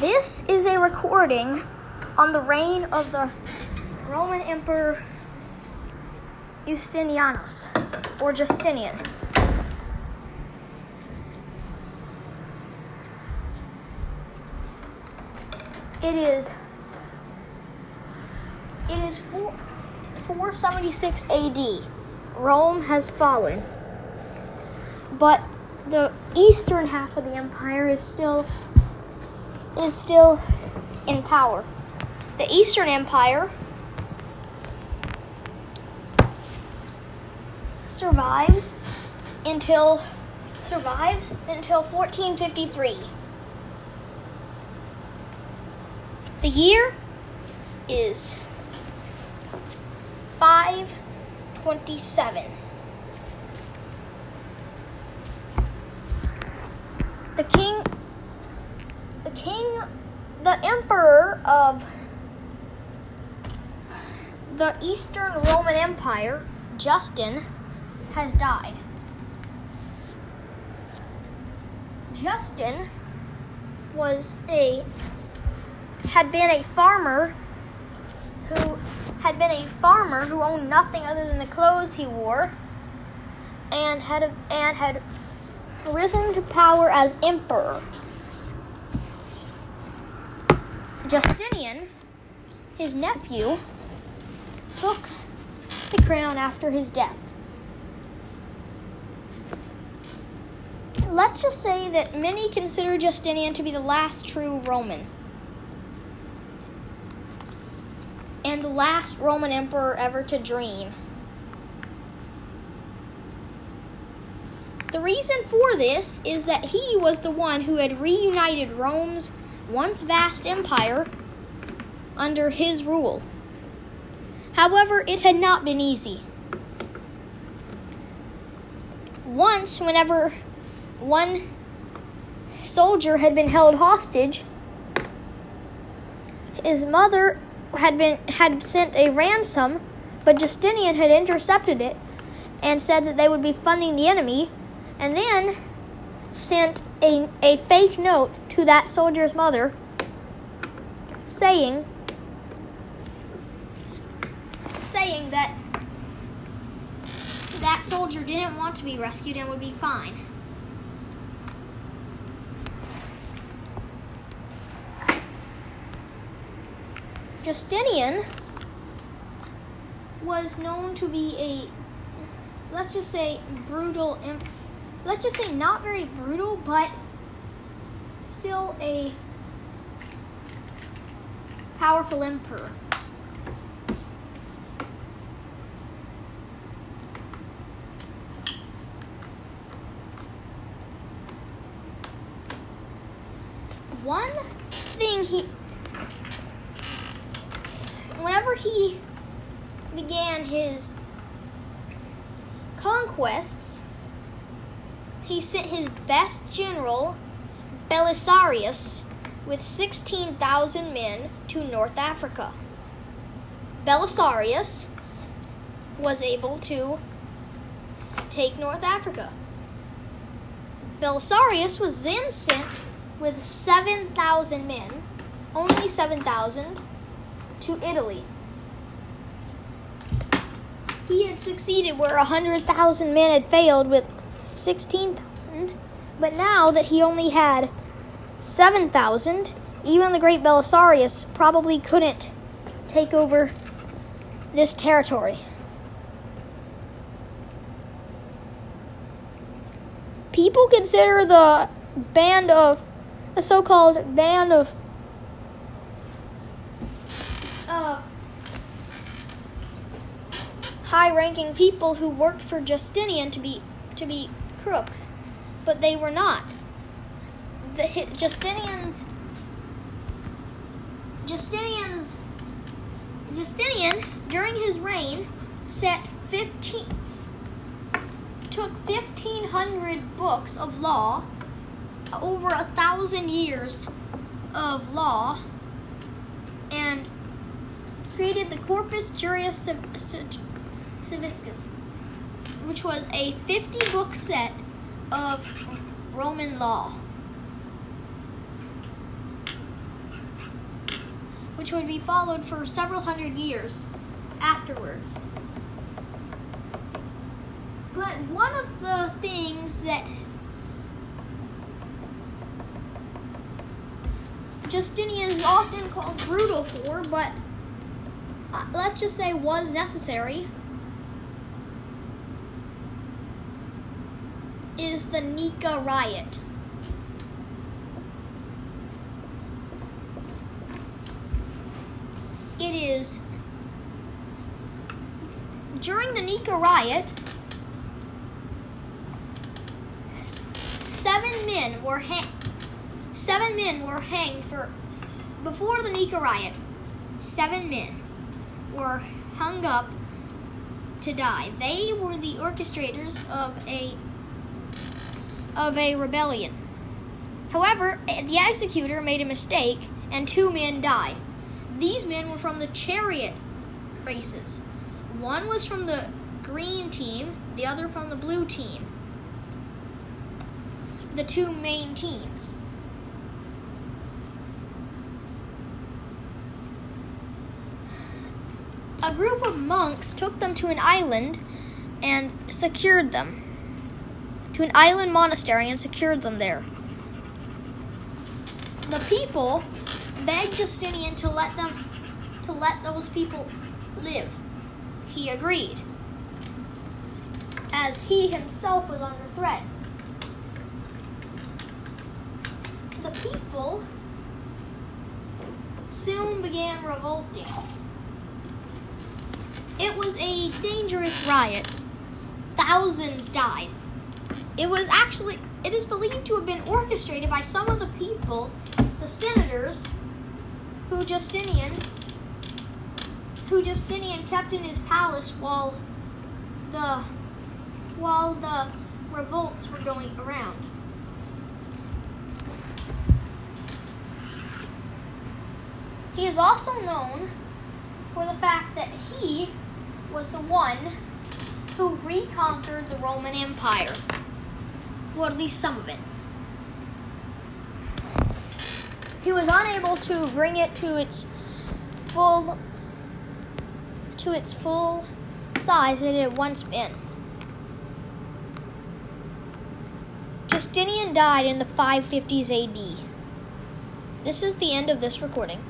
This is a recording on the reign of the Roman Emperor Justinianus, or Justinian. It is it is 4, 476 AD. Rome has fallen. But the eastern half of the empire is still is still in power. The Eastern Empire survives until survives until 1453. The year is 527. The king the king the emperor of the Eastern Roman Empire, Justin, has died. Justin was a had been a farmer who had been a farmer who owned nothing other than the clothes he wore and had and had risen to power as emperor. Justinian, his nephew, took the crown after his death. Let's just say that many consider Justinian to be the last true Roman. And the last Roman emperor ever to dream. The reason for this is that he was the one who had reunited Rome's once vast empire under his rule. However, it had not been easy. Once, whenever one soldier had been held hostage, his mother had been had sent a ransom, but Justinian had intercepted it and said that they would be funding the enemy, and then sent a, a fake note to that soldier's mother saying saying that that soldier didn't want to be rescued and would be fine. Justinian was known to be a let's just say brutal let's just say not very brutal but still a powerful emperor. One thing he, whenever he began his conquests, he sent his best general, Belisarius, with 16,000 men to North Africa. Belisarius was able to take North Africa. Belisarius was then sent with 7,000 men, only 7,000, to Italy. He had succeeded where 100,000 men had failed with 16,000, but now that he only had 7,000, even the great Belisarius probably couldn't take over this territory. People consider the band of the so-called band of uh, high-ranking people who worked for Justinian to be to be crooks, but they were not. The Justinian's Justinian's Justinian during his reign set 15 took 1500 books of law over a thousand years of law and created the Corpus Juris Civilis, which was a 50 book set of Roman law. which would be followed for several hundred years afterwards. But one of the things that Justinian is often called brutal for, but uh, let's just say was necessary, is the Nika riot. It is during the Nika riot, seven men were hanged. Seven men were hanged for before the Nika riot. Seven men were hung up to die. They were the orchestrators of a of a rebellion. However, the executor made a mistake and two men died. These men were from the chariot races. One was from the green team, the other from the blue team. The two main teams. A group of monks took them to an island and secured them. To an island monastery and secured them there. The people begged Justinian to let them to let those people live. He agreed, as he himself was under threat. The people soon began revolting. It was a dangerous riot. Thousands died. It was actually, it is believed to have been orchestrated by some of the people, the senators, who Justinian, who Justinian kept in his palace while the, while the revolts were going around. He is also known for the fact that he was the one who reconquered the Roman Empire. Well, at least some of it. He was unable to bring it to its full to its full size it had once been. Justinian died in the 550s AD. This is the end of this recording.